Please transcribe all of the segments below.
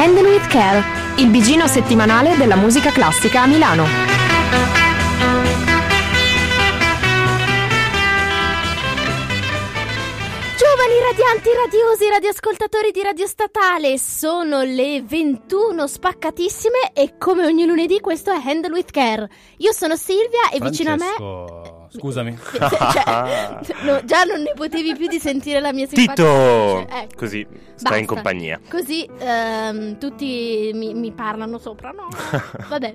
Handle with Care, il bigino settimanale della musica classica a Milano. Giovani radianti, radiosi, radioascoltatori di Radio Statale, sono le 21 spaccatissime e come ogni lunedì questo è Handle with Care. Io sono Silvia e vicino a me... Scusami. Cioè, no, già non ne potevi più di sentire la mia simpatia Tito! voce. Ecco. Così, Basta. stai in compagnia. Così ehm, tutti mi, mi parlano sopra, no? Vabbè.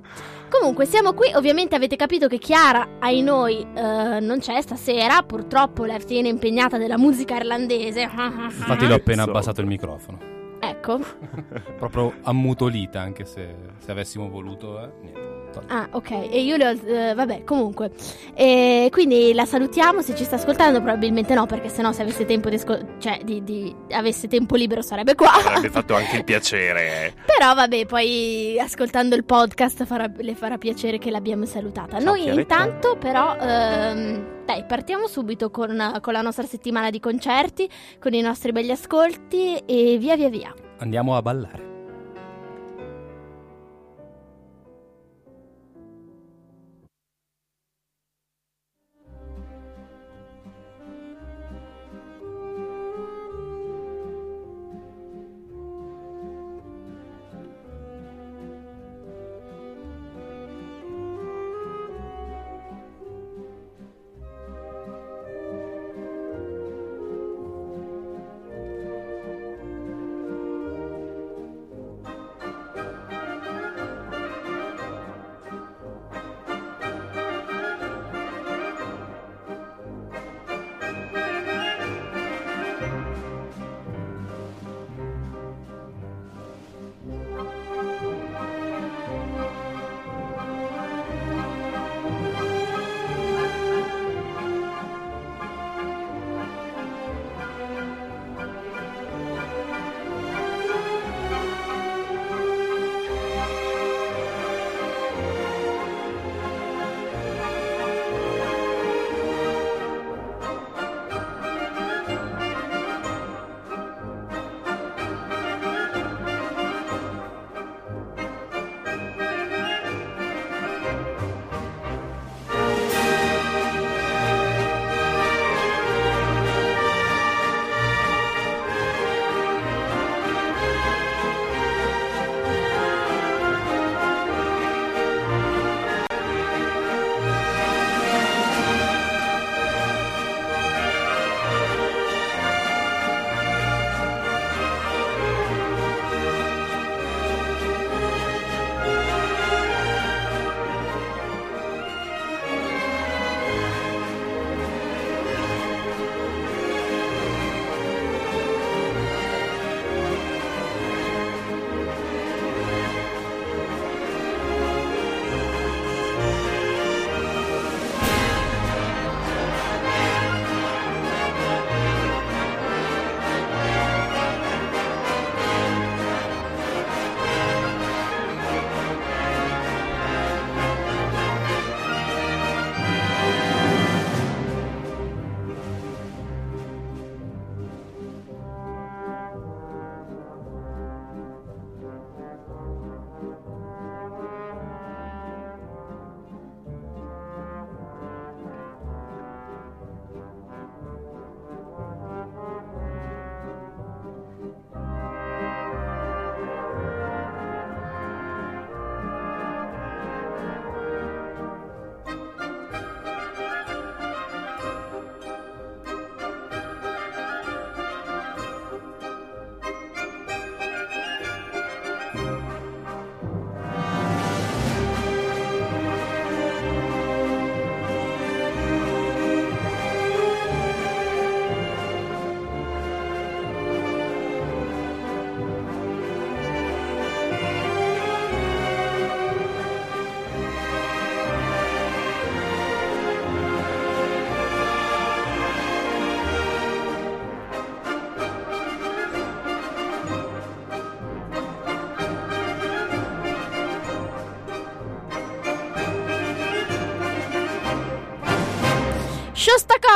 Comunque, siamo qui. Ovviamente avete capito che Chiara, ai noi, eh, non c'è stasera. Purtroppo lei tiene impegnata della musica irlandese. Infatti l'ho appena abbassato il microfono. Ecco. Proprio ammutolita, anche se, se avessimo voluto. Eh, niente. Tolto. Ah, ok. E io le ho. eh, vabbè, comunque. E quindi la salutiamo. Se ci sta ascoltando, probabilmente no, perché sennò, se avesse tempo di, ascol- cioè, di, di- avesse tempo libero, sarebbe qua. Avrebbe fatto anche il piacere. Però vabbè, poi ascoltando il podcast farà- le farà piacere che l'abbiamo salutata. Ciao, Noi Chiaretta. intanto però, ehm, dai, partiamo subito con, con la nostra settimana di concerti, con i nostri begli ascolti e via via via. Andiamo a ballare.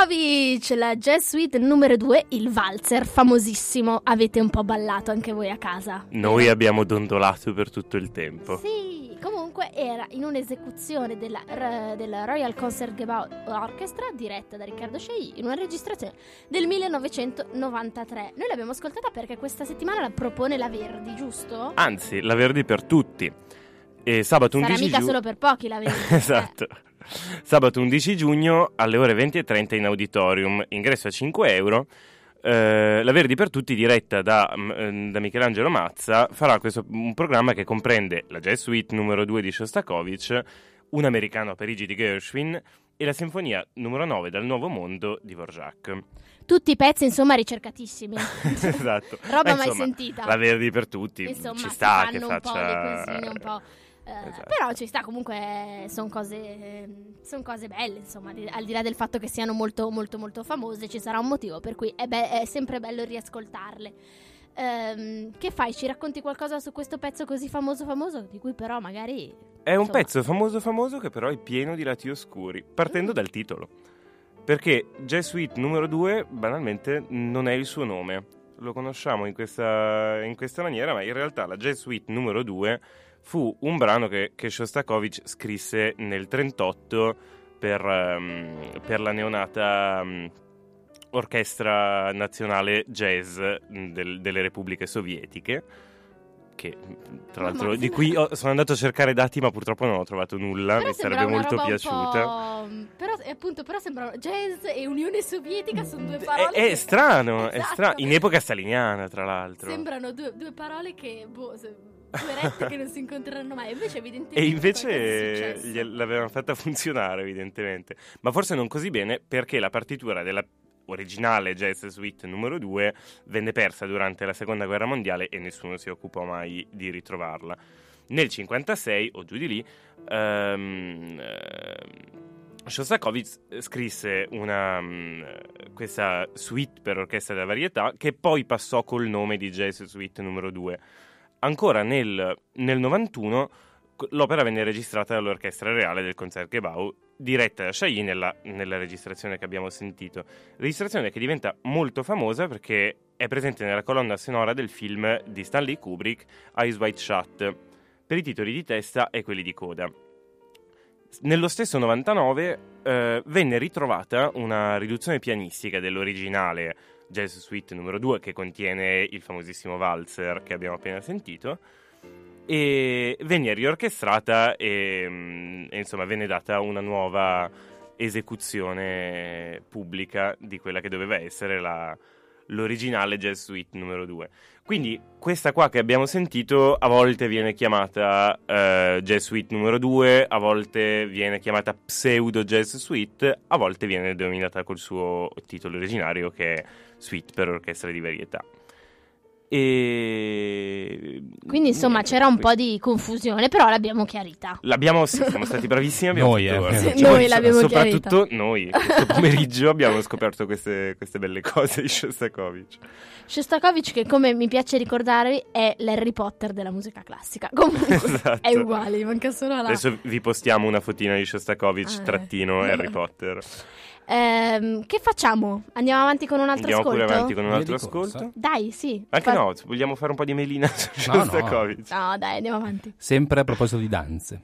Shostakovich, la jazz suite numero 2, il valzer, famosissimo. Avete un po' ballato anche voi a casa. Noi abbiamo dondolato per tutto il tempo. Sì, comunque era in un'esecuzione della, della Royal Concertgebouw Orchestra diretta da Riccardo Scei in una registrazione del 1993. Noi l'abbiamo ascoltata perché questa settimana la propone la Verdi, giusto? Anzi, la Verdi per tutti. E sabato Sarà 11 mica giugno... solo per pochi la Verdi. esatto. Sabato 11 giugno alle ore 20.30 in auditorium, ingresso a 5 euro. Eh, la Verdi per tutti, diretta da, mm, da Michelangelo Mazza, farà questo, un programma che comprende la Jazz Suite numero 2 di Shostakovich, un americano a Parigi di Gershwin e la Sinfonia numero 9 dal Nuovo Mondo di Dvorak. Tutti i pezzi, insomma, ricercatissimi. esatto. Roba mai insomma, sentita. La Verdi per tutti, Insomma, ci sta che un faccia... po' le cosine, un po'. Eh, Esatto. Però ci sta comunque, sono cose, son cose belle, insomma, di- al di là del fatto che siano molto molto molto famose, ci sarà un motivo per cui è, be- è sempre bello riascoltarle. Ehm, che fai? Ci racconti qualcosa su questo pezzo così famoso famoso, di cui però magari... È un insomma, pezzo famoso famoso che però è pieno di lati oscuri, partendo dal titolo. Perché Jazz Suite numero 2 banalmente non è il suo nome. Lo conosciamo in questa, in questa maniera, ma in realtà la Jazz Suite numero 2 fu un brano che, che Shostakovich scrisse nel 1938 per, ehm, per la neonata ehm, Orchestra Nazionale Jazz del- delle Repubbliche Sovietiche. Che tra l'altro di cui ho- sono andato a cercare dati, ma purtroppo non ho trovato nulla. però Mi sarebbe molto piaciuta. po'- Però, eh, appunto, però sembra jazz e Unione Sovietica sono due È, parole. è che- strano, è Esatto. strano. In epoca staliniana, tra l'altro. Sembrano due, due parole che, boh, se- due rette che non si incontreranno mai. Invece, evidentemente. E invece gliel'avevano fatta funzionare, evidentemente. Ma forse non così bene perché la partitura della originale Jazz Suite numero 2 venne persa durante la seconda guerra mondiale e nessuno si occupò mai di ritrovarla. Nel 56 o giù di lì, ehm, ehm, Shostakovich scrisse una, mm, questa suite per orchestra della varietà che poi passò col nome di Jazz Suite numero 2. Ancora nel, nel 91 co- l'opera venne registrata dall'Orchestra Reale del Concertgebouw, diretta da Chailly nella, nella registrazione che abbiamo sentito. Registrazione che diventa molto famosa perché è presente nella colonna sonora del film di Stanley Kubrick, Eyes Wide Shut, per i titoli di testa e quelli di coda. Nello stesso 99 eh, venne ritrovata una riduzione pianistica dell'originale Jazz Suite numero 2 che contiene il famosissimo valzer che abbiamo appena sentito e venne riorchestrata e, mm, e, insomma venne data una nuova esecuzione pubblica di quella che doveva essere la- l'originale Jazz Suite numero 2. Quindi questa qua che abbiamo sentito a volte viene chiamata eh, Jazz Suite numero 2, a volte viene chiamata Pseudo Jazz Suite, a volte viene denominata col suo titolo originario che è Suite per orchestra di varietà. E Quindi, insomma, c'era un po' di confusione, però l'abbiamo chiarita. L'abbiamo, sì, siamo stati bravissimi. Abbiamo Noi, fatto- eh. sì, noi so- l'abbiamo Soprattutto noi, questo pomeriggio abbiamo scoperto queste, queste belle cose di Shostakovich. Shostakovich, che come mi piace ricordarvi, è l'Harry Potter della musica classica. Comunque, Esatto. è uguale, manca solo la. Adesso vi postiamo una fotina di Shostakovich, Ah, trattino eh. Harry Potter. Ehm, che facciamo? Andiamo avanti con un altro Andiamo ascolto? pure avanti con un altro ascolto. Dai, sì. Anche Fa- no, vogliamo fare un po' di melina su No, no. Shostakovich. No, dai, andiamo avanti. Sempre a proposito di danze.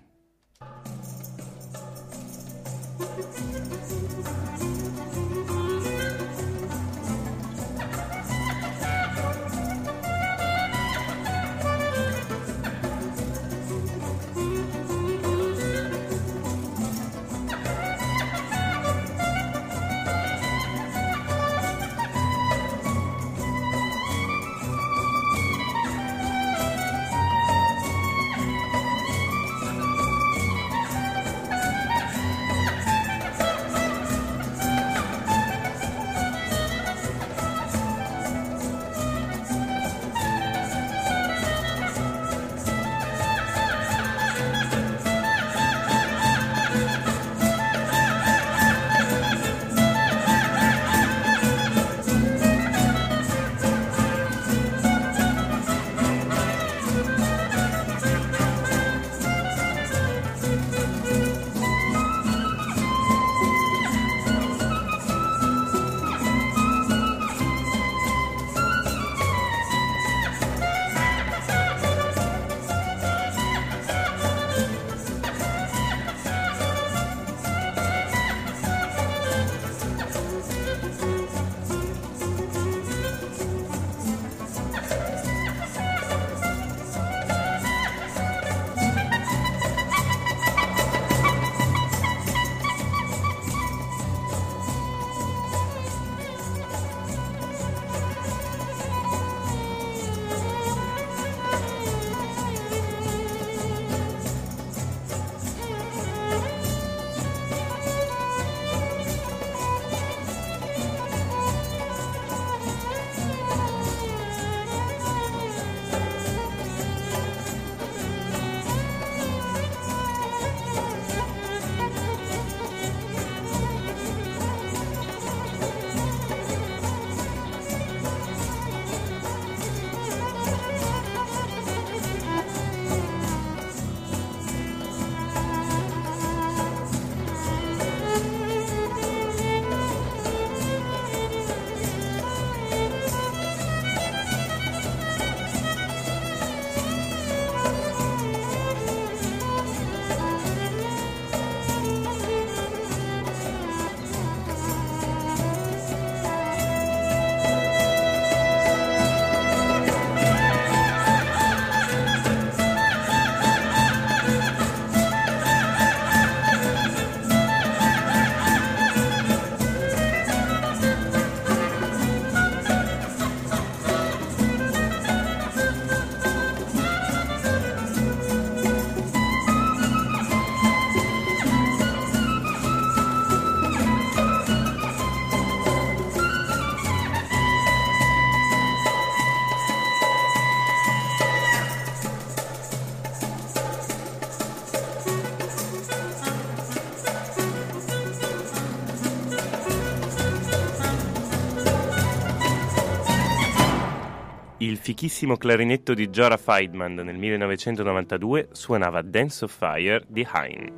Il fichissimo clarinetto di Jorah Feidman nel 1992 suonava Dance of Fire di Hein.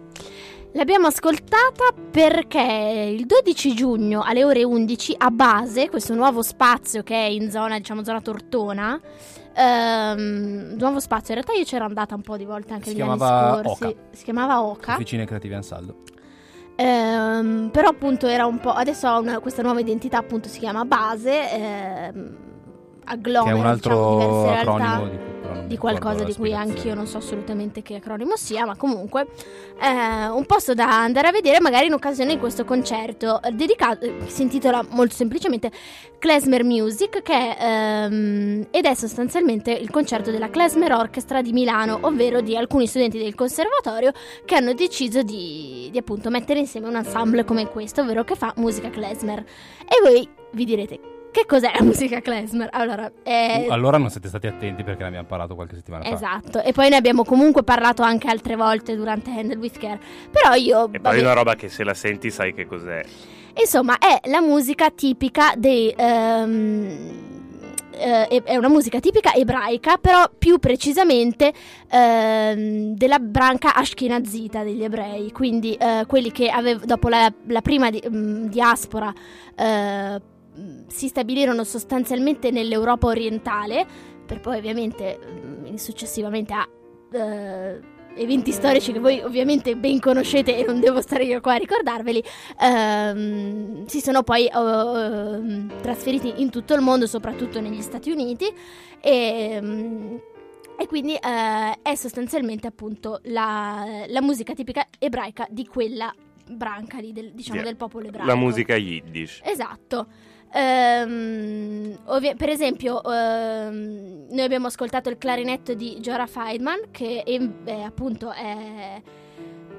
L'abbiamo ascoltata perché il 12 giugno alle ore 11 a base, questo nuovo spazio che è in zona, diciamo, zona Tortona, ehm, nuovo spazio, in realtà io c'ero andata un po' di volte anche Si negli anni chiamava scorsi, Oca. si chiamava Oca, Officine Creative Ansaldo. Ehm, però appunto era un po', adesso ha una- questa nuova identità appunto si chiama Base, ehm, agglomera che è un diciamo, altro diverse realtà acronimo di, di qualcosa di cui anch'io non so assolutamente che acronimo sia, ma comunque eh, un posto da andare a vedere magari in occasione di questo concerto eh, dedicato, eh, si intitola molto semplicemente Klezmer Music, che è, ehm, ed è sostanzialmente il concerto della Klezmer Orchestra di Milano, ovvero di alcuni studenti del conservatorio che hanno deciso di, di appunto mettere insieme un ensemble come questo, ovvero che fa musica Klezmer. E voi vi direte, che cos'è la musica Klezmer? Allora, è... Uh, allora non siete stati attenti perché ne abbiamo parlato qualche settimana fa. Esatto, e poi ne abbiamo comunque parlato anche altre volte durante Handle with Care. Però io. E vabbè, poi una roba che se la senti sai che cos'è. insomma, è la musica tipica dei. ehm, eh, è- è una musica tipica ebraica, però più precisamente ehm, della branca ashkenazita degli ebrei, quindi eh, quelli che avev- dopo la, la prima di- mm, diaspora eh, si stabilirono sostanzialmente nell'Europa orientale, per poi ovviamente mm, successivamente a eh, eventi storici che voi ovviamente ben conoscete e non devo stare io qua a ricordarveli, ehm, si sono poi eh, trasferiti in tutto il mondo, soprattutto negli Stati Uniti e... mm, e quindi eh, è sostanzialmente appunto la, la musica tipica ebraica di quella branca lì, del, diciamo, Sì, del popolo ebraico. La musica yiddish. Esatto. Ehm, ovvi- per esempio, ehm, noi abbiamo ascoltato il clarinetto di Jorah Feidman, che è, è appunto è,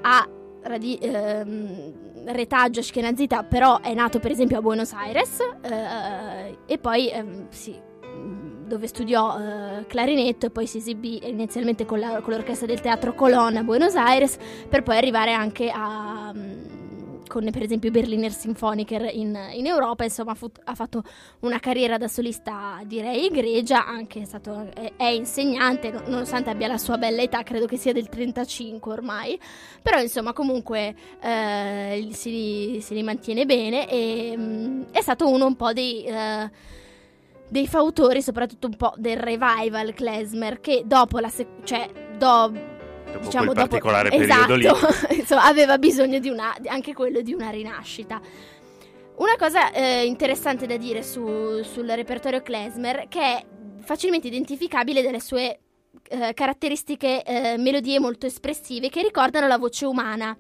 ha radi- ehm, retaggio ashkenazita, però è nato per esempio a Buenos Aires eh, e poi ehm, sì, dove studiò eh, clarinetto e poi si esibì inizialmente con, la- con l'orchestra del teatro Colonna a Buenos Aires per poi arrivare anche a mm, con per esempio Berliner Symphoniker in, in Europa, insomma fut- ha fatto una carriera da solista direi egregia, anche è, stato, è, è insegnante, no- nonostante abbia la sua bella età, credo che sia del 35 ormai, però insomma comunque eh, si, si rimantiene bene e mm, è stato uno un po' dei... eh, dei fautori, soprattutto un po' del revival klezmer, che dopo la sec- cioè do- Dopo diciamo quel dopo particolare esatto, periodo lì. insomma, aveva bisogno di una anche quello di una rinascita. Una cosa eh, interessante da dire su- sul repertorio klezmer che è facilmente identificabile dalle sue eh, caratteristiche eh, melodie molto espressive che ricordano la voce umana,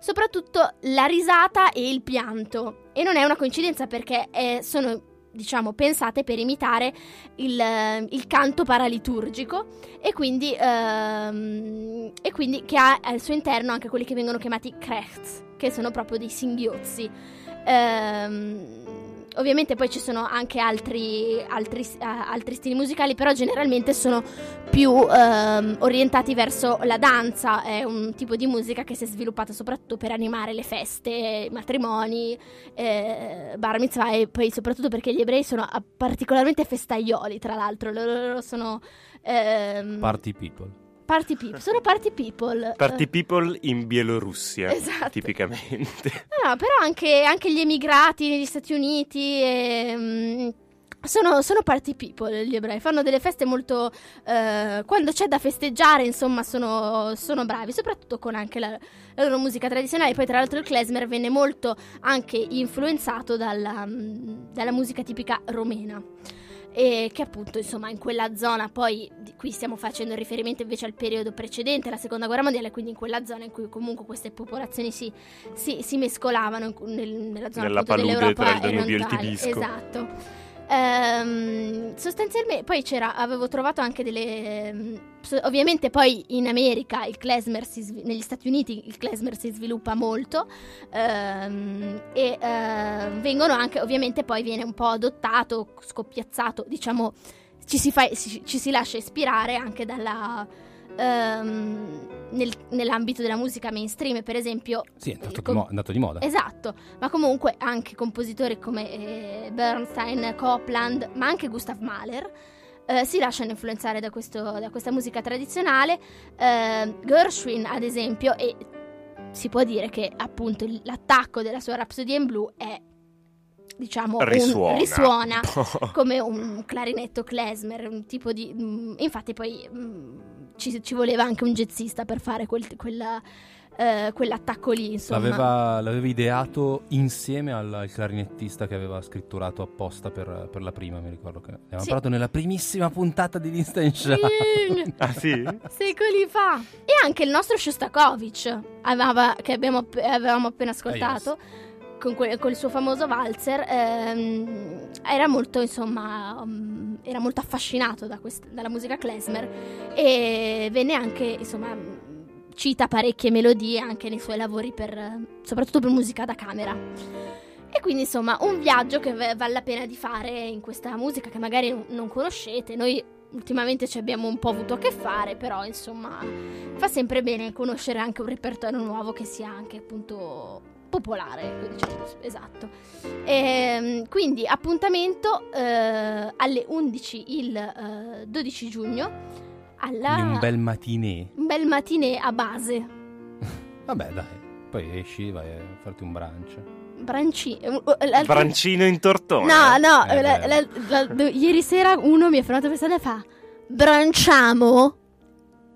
soprattutto la risata e il pianto. E non è una coincidenza perché eh, sono diciamo pensate per imitare il, il canto paraliturgico e quindi, ehm, e quindi che ha al suo interno anche quelli che vengono chiamati krechts, che sono proprio dei singhiozzi. Ehm, ovviamente poi ci sono anche altri, altri, eh, altri stili musicali, però generalmente sono più ehm, orientati verso la danza. È un tipo di musica che si è sviluppata soprattutto per animare le feste, i matrimoni, eh, bar mitzvah e poi soprattutto perché gli ebrei sono particolarmente festaioli, tra l'altro. Loro sono ehm, Party people. Party people. Sono party people. Party people in Bielorussia, Esatto. tipicamente. No, no, però anche, anche gli emigrati negli Stati Uniti ehm, sono, sono party people gli ebrei, fanno delle feste molto... eh, quando c'è da festeggiare, insomma, sono, sono bravi, soprattutto con anche la, la loro musica tradizionale. Poi, tra l'altro, il klezmer venne molto anche influenzato dalla, dalla musica tipica romena. E che appunto, insomma, in quella zona, poi qui stiamo facendo riferimento invece al periodo precedente, la seconda guerra mondiale, quindi in quella zona in cui comunque queste popolazioni si, si, si mescolavano in nel- nella zona Nella palude dell'Europa tra il Danubio e il. Tibisco. Esatto. Ehm, sostanzialmente, poi c'era, avevo trovato anche delle. ehm, ovviamente, poi in America il klezmer si negli Stati Uniti il klezmer si sviluppa molto ehm, e ehm, vengono anche, ovviamente, poi viene un po' adottato, scoppiazzato, diciamo, ci si, fa, ci, ci si lascia ispirare anche dalla. Ehm, nel- nell'ambito della musica mainstream, per esempio, Sì, è andato, di, com- mo- è andato di moda. Esatto, ma comunque anche compositori come eh, Bernstein, Copland, ma anche Gustav Mahler eh, si lasciano influenzare da, questo- da questa musica tradizionale. Eh, Gershwin, ad esempio, e si può dire che appunto l'attacco della sua Rhapsody in Blue è diciamo un- Risuona. risuona come un clarinetto klezmer, un tipo di... mm, infatti poi mm, ci, ci voleva anche un jazzista per fare quel- quella, eh, quell'attacco lì, insomma. L'aveva, l'aveva ideato insieme al, al clarinettista che aveva scritturato apposta per, per la prima, mi ricordo che ne avevamo Sì. parlato nella primissima puntata di Liechtenstein. Sì, ah sì? secoli fa. E anche il nostro Shostakovich, aveva- che abbiamo, avevamo appena ascoltato, con que- col suo famoso valzer, ehm, era molto, insomma, um, era molto affascinato da quest- dalla musica klezmer e venne anche, insomma, mm, cita parecchie melodie anche nei suoi lavori per, soprattutto per musica da camera. E quindi insomma un viaggio che vale la pena di fare in questa musica che magari non conoscete. Noi ultimamente ci abbiamo un po' avuto a che fare, però insomma fa sempre bene conoscere anche un repertorio nuovo che sia anche appunto popolare, diciamo, esatto. Ehm, quindi appuntamento eh, alle 11 il eh, 12 giugno alla un bel matinee. un bel matinee a base. Vabbè, dai. Poi esci, vai a farti un brunch. Branci. eh, l'altro- Brancino in tortone. No, no, Eh, la- la- la- ieri sera uno mi ha fermato per strada e fa Branciamo?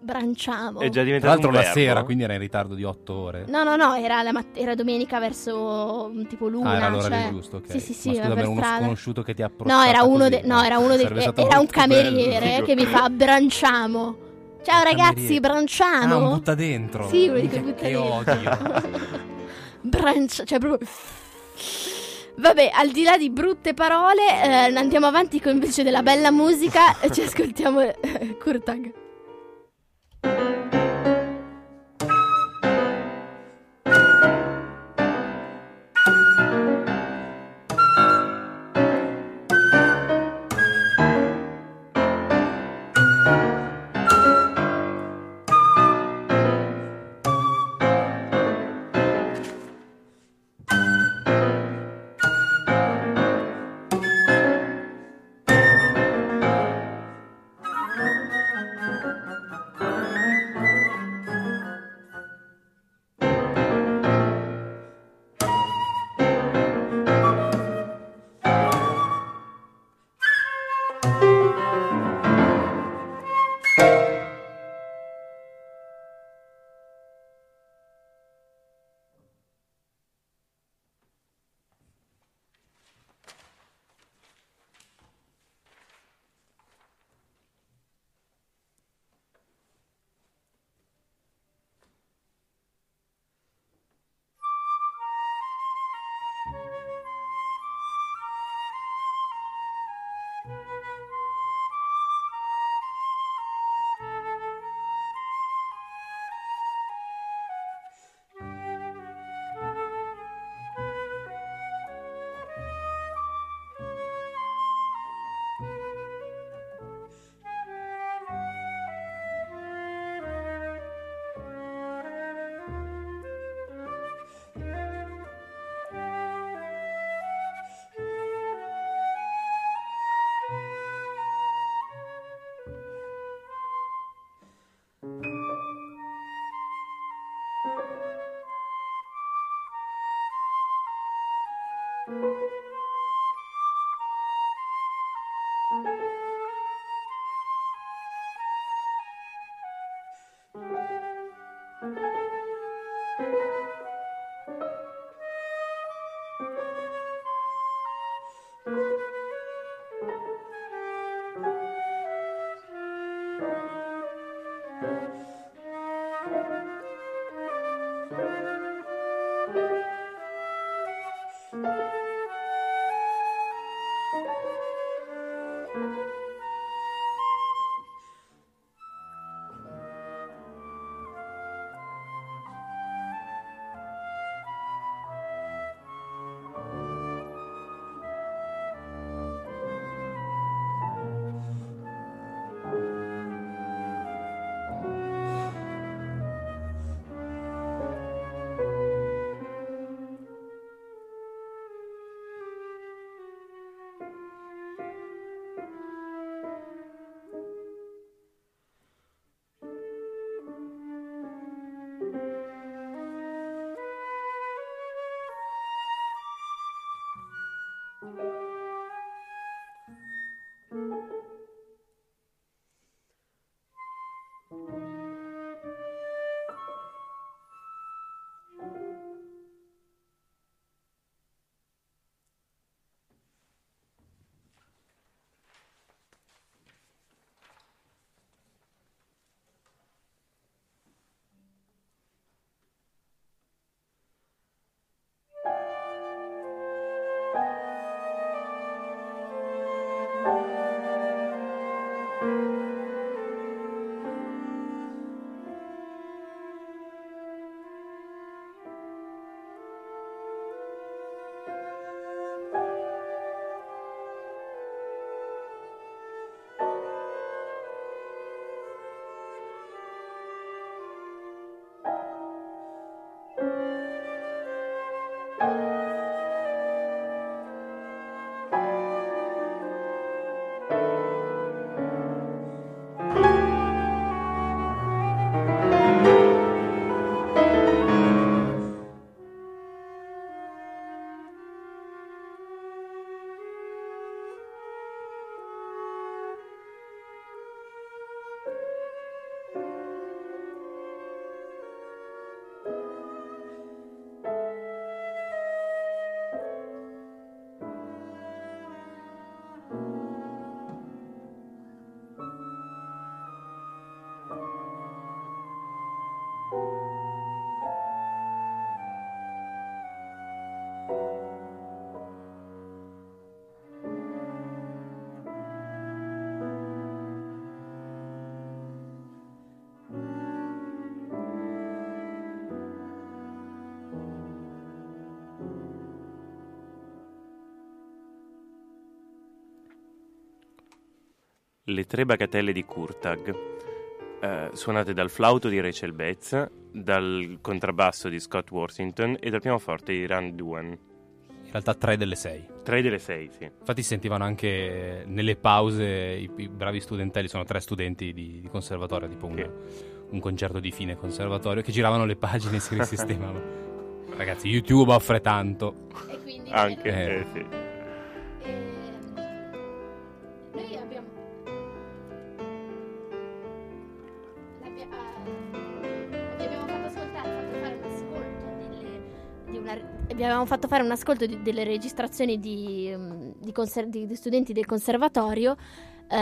Branciamo. È già Tra diventato l'altro un la sera, quindi era in ritardo di otto ore. No, no, no, era, la mat- era domenica verso mm, tipo l'una. ah, era l'ora cioè... del giusto, ok. Sì, sì, sì, Ma era uno sconosciuto che ti ha approcciato No, era uno, così. de- no, era uno dei- stato era un molto bello. cameriere che mi fa Branciamo. Ciao ragazzi, Cameriere. Branciamo. Ah, butta dentro. Sì, quei Che- butta Che dentro. odio. Branch, cioè proprio. Vabbè, al di là di brutte parole, eh, andiamo avanti con invece della bella musica e ci ascoltiamo eh, Kurtag. Thank you. Le tre bagatelle di Kurtag, eh, suonate dal flauto di Rachel Betts, dal contrabbasso di Scott Washington e dal pianoforte di Rand Duan. In realtà tre delle sei. Tre delle sei, sì. Infatti si sentivano anche nelle pause i, i bravi studentelli, sono tre studenti di, di conservatorio, tipo un, Sì. un concerto di fine conservatorio, che giravano le pagine e si risistemavano. Ragazzi, YouTube offre tanto. E quindi Anche, Eh. eh, sì. Avevamo fatto fare un ascolto di- delle registrazioni di, mm, di conser- di- studenti del conservatorio. eh,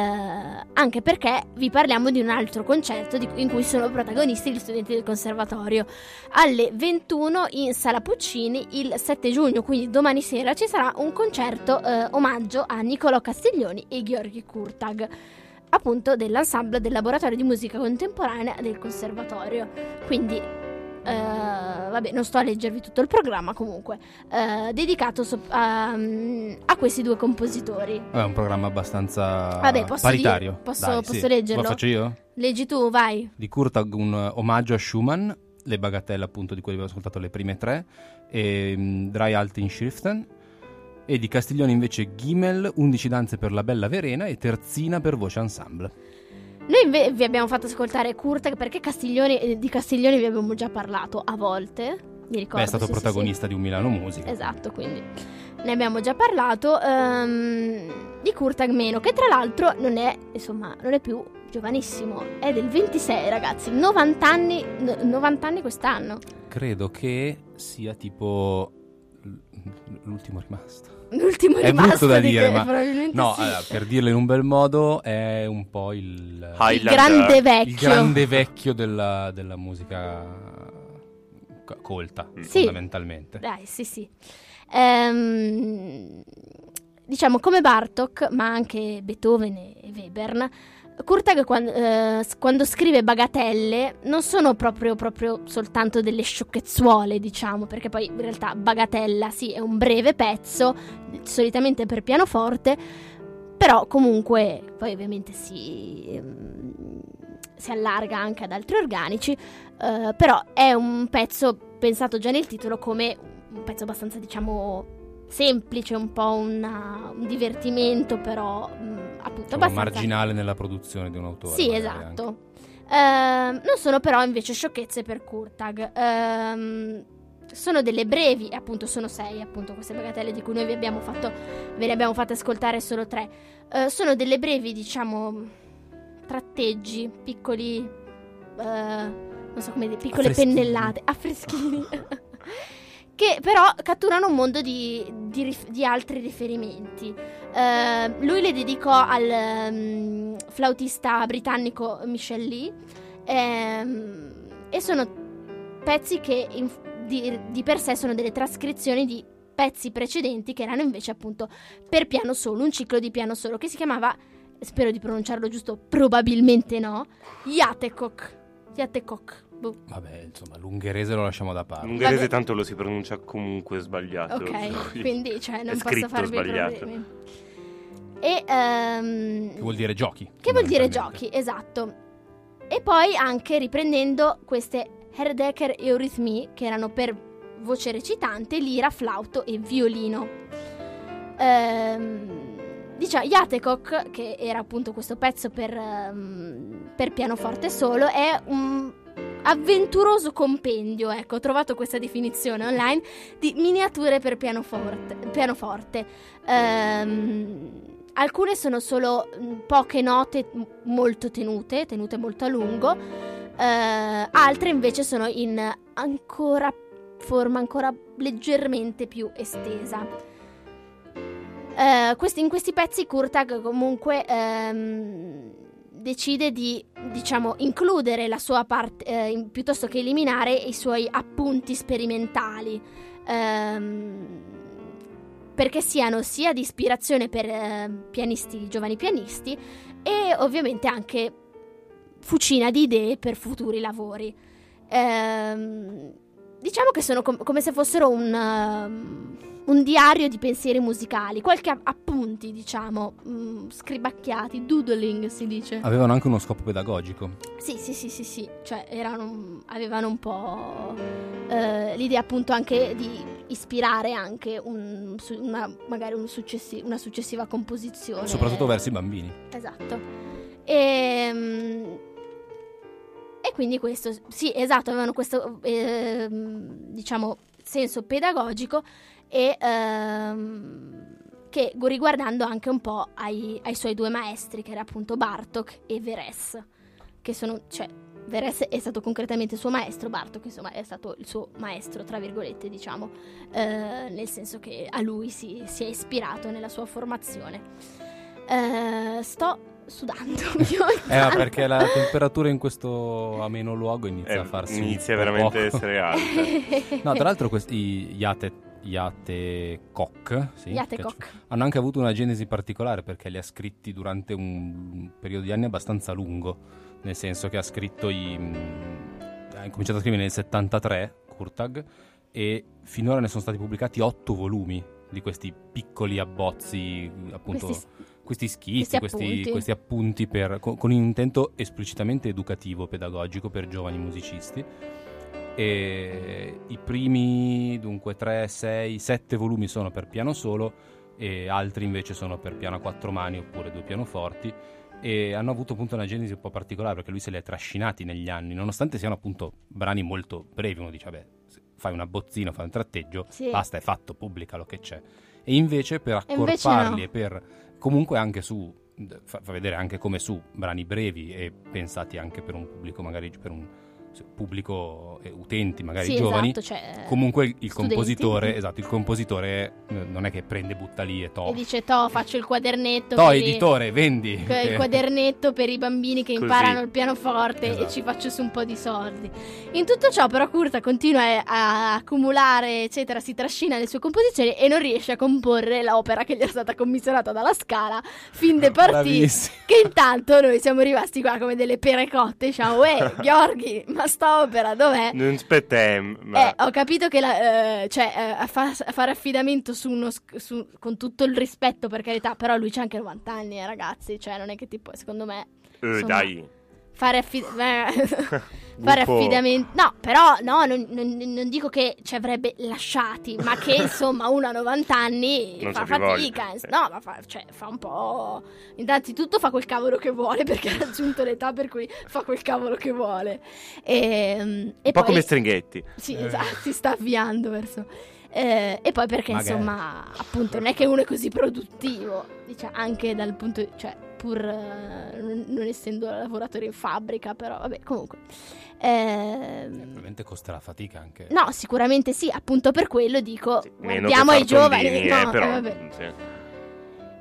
anche perché vi parliamo di un altro concerto in cui sono protagonisti gli studenti del conservatorio alle 21 in Sala Puccini il 7 giugno, quindi domani sera ci sarà un concerto eh, omaggio a Niccolò Castiglioni e Gheorghi Kurtag, appunto dell'ensemble del laboratorio di musica contemporanea del conservatorio. Quindi eh, vabbè, non sto a leggervi tutto il programma comunque, eh, dedicato so- a, a questi due compositori. È un programma abbastanza Vabbè, posso paritario. dire- posso- Dai, posso sì. leggerlo? Lo faccio io? Leggi tu, vai. Di Kurtag un omaggio a Schumann, le bagatelle appunto di cui abbiamo ascoltato le prime tre, e mm, Drei Alten Schriften, e di Castiglioni invece Gimel, 11 danze per la bella Verena e terzina per voce ensemble. Noi inve- vi abbiamo fatto ascoltare Kurtag perché Castiglioni, eh, di Castiglioni vi abbiamo già parlato a volte. Mi ricordo. Beh, è stato sì, sì, protagonista di un Milano Musica. sì. Esatto, quindi ne abbiamo già parlato. ehm, di Kurtag meno, che tra l'altro non è, insomma, non è più giovanissimo. È del 26, ragazzi. 90 anni, no- 90 anni quest'anno. Credo che sia tipo l'ultimo rimasto. L'ultimo È rimasto brutto da di dire, che- ma probabilmente no, sì. allora, per dirlo in un bel modo, è un po' il, il grande vecchio. il grande vecchio della, della musica co- colta, Sì. fondamentalmente. Dai, sì, sì. Ehm, diciamo come Bartok, ma anche Beethoven e Webern, Kurtag quando, eh, quando scrive bagatelle non sono proprio, proprio soltanto delle sciocchezzuole, diciamo, perché poi in realtà bagatella sì è un breve pezzo, solitamente per pianoforte, però comunque poi ovviamente si, ehm, si allarga anche ad altri organici, eh, però è un pezzo pensato già nel titolo come un pezzo abbastanza diciamo semplice, un po' una- un divertimento, però mh, appunto Insomma, abbastanza marginale nella produzione di un autore. sì, esatto. Ehm, non sono però invece sciocchezze per Kurtag. Ehm, sono delle brevi, appunto sono sei, appunto queste bagatelle di cui noi vi abbiamo fatto, ve ne abbiamo fatte ascoltare solo tre. Eh, sono delle brevi, diciamo, tratteggi, piccoli, eh, non so come dire, piccole Affreschini. pennellate, affreschini. che però catturano un mondo di, di di altri riferimenti. Eh, lui le dedicò al ehm, flautista britannico Michel Lee ehm, e sono pezzi che in- di, di per sé sono delle trascrizioni di pezzi precedenti che erano invece appunto per piano solo, un ciclo di piano solo che si chiamava, spero di pronunciarlo giusto, probabilmente no, Yatekok. Yatekok. Boh. Vabbè, insomma, l'ungherese lo lasciamo da parte. L'ungherese Vabbè. tanto lo si pronuncia comunque sbagliato. Ok, quindi cioè, non È posso farvi sbagliato. problemi. E ehm, Che vuol dire giochi. Che vuol dire giochi, esatto. E poi anche riprendendo queste Herdecker e Eurythmie, che erano per voce recitante, lira, flauto e violino. Ehm, diciamo, Yatekok, che era appunto questo pezzo per, ehm, per pianoforte solo, è un avventuroso compendio, ecco, ho trovato questa definizione online, di miniature per pianoforte. pianoforte. Ehm, alcune sono solo mh, poche note molto tenute, tenute molto a lungo, eh, altre invece sono in ancora forma ancora leggermente più estesa. Eh, questi- in questi pezzi Kurtag comunque ehm, decide di, diciamo, includere la sua parte, eh, piuttosto che eliminare i suoi appunti sperimentali, ehm, perché siano sia di ispirazione per eh, pianisti, giovani pianisti, e ovviamente anche fucina di idee per futuri lavori. Ehm, diciamo che sono com- come se fossero un, um, un diario di pensieri musicali, qualche a- appunti, diciamo, mm, scribacchiati, doodling si dice. Avevano anche uno scopo pedagogico. Sì, sì, sì, sì, sì, cioè erano, avevano un po' eh, l'idea appunto anche di ispirare anche un, una, magari un successi- una successiva composizione. Soprattutto verso i bambini. Esatto. E, e quindi questo, sì, esatto, avevano questo, ehm, diciamo, senso pedagogico e ehm, che riguardando anche un po' ai, ai suoi due maestri, che era appunto Bartok e Veres, che sono, cioè, Veres è stato concretamente il suo maestro, Bartok insomma è stato il suo maestro, tra virgolette, diciamo, eh, nel senso che a lui si, si è ispirato nella sua formazione. Eh, sto sudando. io Eh, ma perché la temperatura in questo ameno luogo inizia Eh, a farsi. inizia veramente a essere alta. No, tra l'altro questi Yate, Yate Koch, sì, Yate che Koch. hanno anche avuto una genesi particolare perché li ha scritti durante un periodo di anni abbastanza lungo, nel senso che ha scritto i... ha incominciato a scrivere nel 73, Kurtag, e finora ne sono stati pubblicati otto volumi di questi piccoli abbozzi, appunto... Questi- questi schizzi, questi questi, appunti. questi appunti per- con, con un intento esplicitamente educativo, pedagogico per giovani musicisti. E I primi, dunque, 3, 6, 7 volumi sono per piano solo e altri invece sono per piano a quattro mani oppure due pianoforti e hanno avuto appunto una genesi un po' particolare perché lui se li ha trascinati negli anni, nonostante siano appunto brani molto brevi, uno dice vabbè, fai una bozzina, fai un tratteggio, Sì. basta, è fatto, pubblica lo che c'è. E invece per E invece accorparli no. e per comunque anche su fa, vedere anche come su brani brevi e pensati anche per un pubblico magari per un pubblico eh, utenti magari Sì, giovani esatto, cioè, comunque il, il studenti. compositore esatto il compositore eh, non è che prende butta lì e to E dice, to, faccio il quadernetto to per i- editore vendi il quadernetto per i bambini che Così. imparano il pianoforte e Esatto. ci faccio su un po' di soldi. In tutto ciò, però, Kurta continua a, a accumulare, eccetera, si trascina le sue composizioni e non riesce a comporre l'opera che gli è stata commissionata dalla Scala, fin de partì. Bravissimo. Che intanto noi siamo rimasti qua come delle pere cotte, diciamo, uè, Gheorghi, ma sta opera dov'è? Non spettem, ma Eh, ho capito che la, eh, cioè, eh, fa- fare affidamento su uno su- con tutto il rispetto per carità, però lui c'ha anche 90 anni, eh, ragazzi, cioè non è che tipo, secondo me, eh, insomma, dai. fare, affi- eh, fare Buco. affidamento, no, però no, non, non- non dico che ci avrebbe lasciati, ma che insomma uno a 90 anni Non fa voglia. fatica, no, ma fa, cioè, fa un po', innanzitutto fa quel cavolo che vuole perché ha raggiunto l'età per cui fa quel cavolo che vuole. E, e Un po' poi- come Stringhetti. sì, Eh. esatto, si sta avviando verso. Eh, e poi perché Magari. insomma, appunto, non è che uno è così produttivo, dice anche dal punto di, cioè, pur non, non essendo lavoratore in fabbrica, però vabbè, comunque. Ehm, probabilmente costerà fatica anche no, sicuramente sì, appunto per quello dico, Sì, guardiamo ai giovani. No, eh, però. eh, vabbè. sì.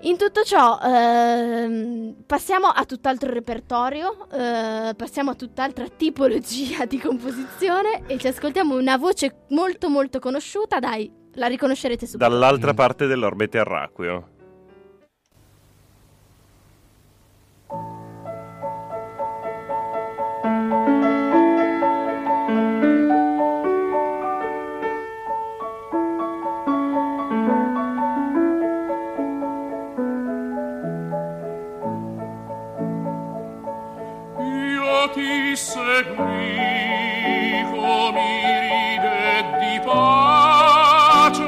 In tutto ciò, ehm, passiamo a tutt'altro repertorio, eh, passiamo a tutt'altra tipologia di composizione e ci ascoltiamo una voce molto molto conosciuta, dai, la riconoscerete subito. Dall'altra Mm. parte dell'orbe terracqueo. Seguì come ride di pace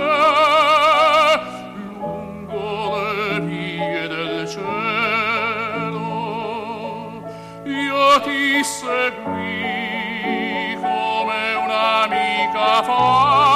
lungo le vie del cielo. Io ti seguì come un'amica face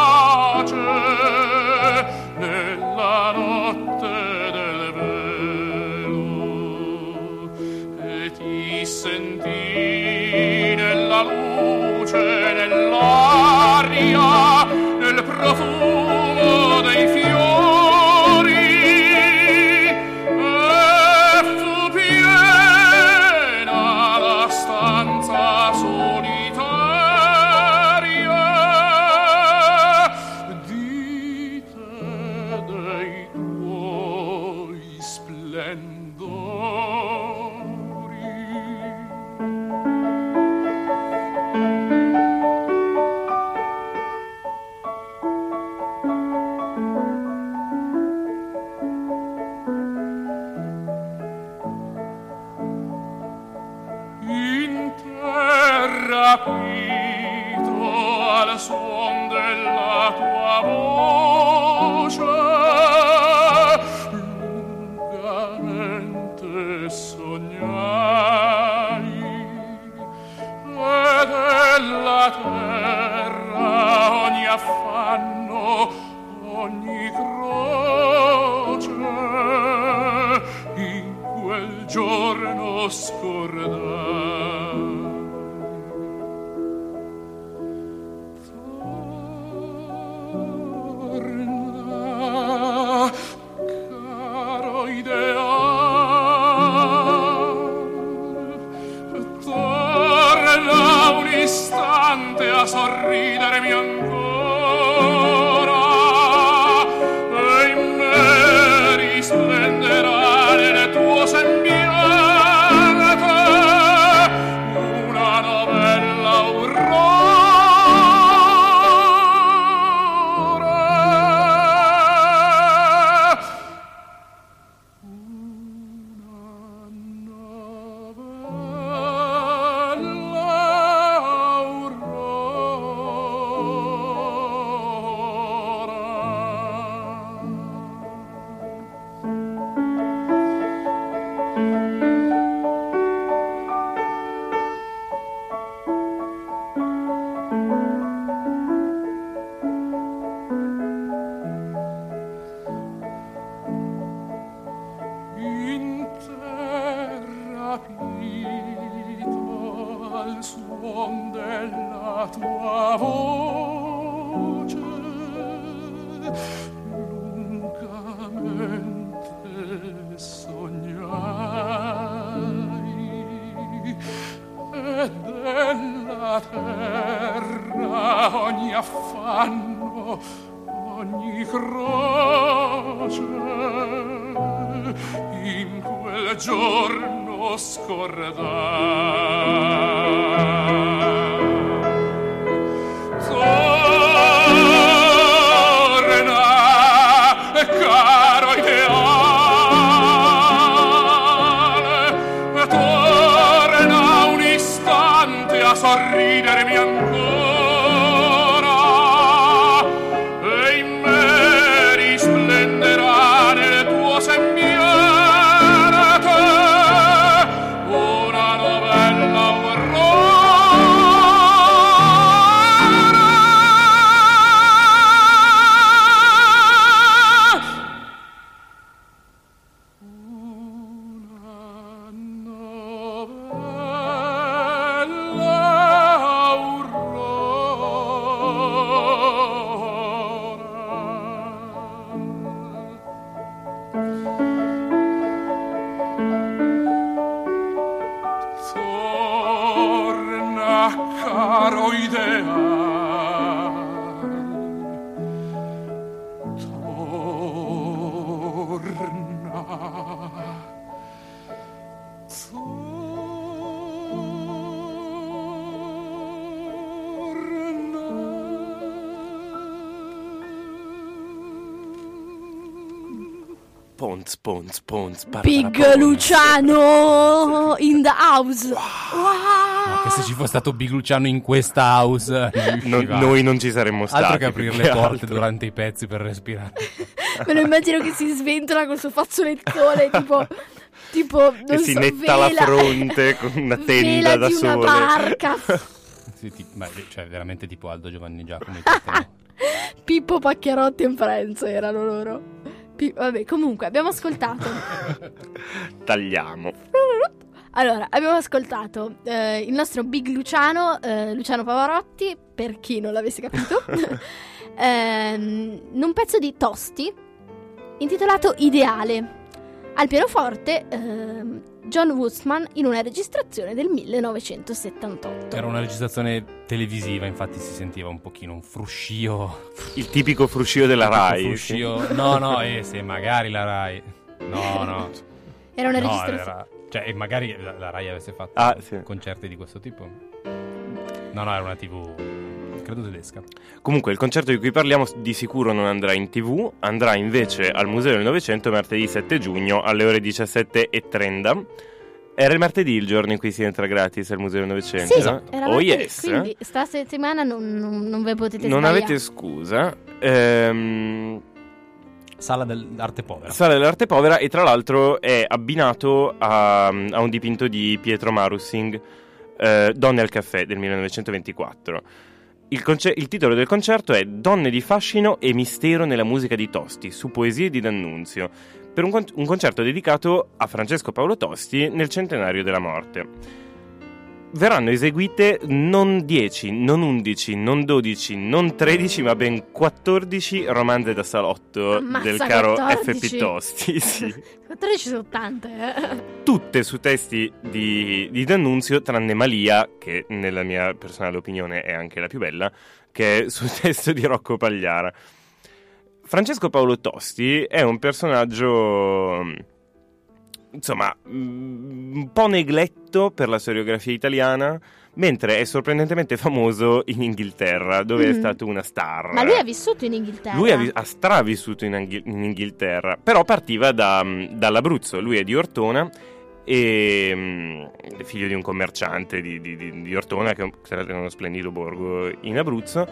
Pons, pons, Big. Luciano in the house. No, Wow. che se ci fosse stato Big Luciano in questa house, non No- noi non ci saremmo stati. Altro che aprire le porte altro. durante i pezzi per respirare. Me lo immagino che si sventola col suo fazzolettone, tipo, tipo non E si so, netta la vela- fronte con una tenda vela da di una sole. barca. Sì, ti- ma, cioè, veramente tipo Aldo Giovanni Giacomo. Pippo Pacchiarotti e Friends erano loro. Pi- vabbè, comunque, abbiamo ascoltato. Tagliamo. Allora, abbiamo ascoltato eh, il nostro Big Luciano, eh, Luciano Pavarotti, per chi non l'avesse capito, ehm, in un pezzo di Tosti intitolato Ideale. Al pianoforte ehm, John Woosman in una registrazione del 1978. Era una registrazione televisiva, infatti si sentiva un pochino un fruscio. Il tipico fruscio della Rai. fruscio- No, no, eh, se magari la Rai. No, no. Era una No, registrazione. era- Cioè, e magari la, la Rai avesse fatto Ah, sì. concerti di questo tipo. No, no, era una TV, credo tedesca. Comunque, il concerto di cui parliamo di sicuro non andrà in tv, andrà invece al Museo del Novecento martedì 7 giugno alle ore 17.30. Era il martedì il giorno in cui si entra gratis al Museo del Novecento? Sì, era Oh martedì, yes. quindi sta settimana non, non, non ve potete Non sbagliare. avete scusa. Ehm, Sala dell'arte povera. Sala dell'arte povera e tra l'altro è abbinato a, a un dipinto di Pietro Marusing, eh, Donne al caffè del 1924. Il, conce- il titolo del concerto è Donne di fascino e mistero nella musica di Tosti, su poesie di D'Annunzio, per un, con- un concerto dedicato a Francesco Paolo Tosti nel centenario della morte. Verranno eseguite non 10, non 11, non 12, non 13, ma ben 14 romanze da salotto Ammazza, del caro 14. F.P. Tosti. sì. 14 sono tante, eh. Tutte su testi di, di D'Annunzio, tranne Malia, che nella mia personale opinione è anche la più bella, che è sul testo di Rocco Pagliara. Francesco Paolo Tosti è un personaggio, insomma, mm, un po' negletto per la storiografia italiana, mentre è sorprendentemente famoso in Inghilterra, dove è Mhm. stato una star. Ma lui ha vissuto in Inghilterra. Lui ha, vi- ha stravissuto in, Anghi- in Inghilterra, però partiva da, mm, dall'Abruzzo, lui è di Ortona e mm, è figlio di un commerciante di, di- di- di Ortona che è uno splendido borgo in Abruzzo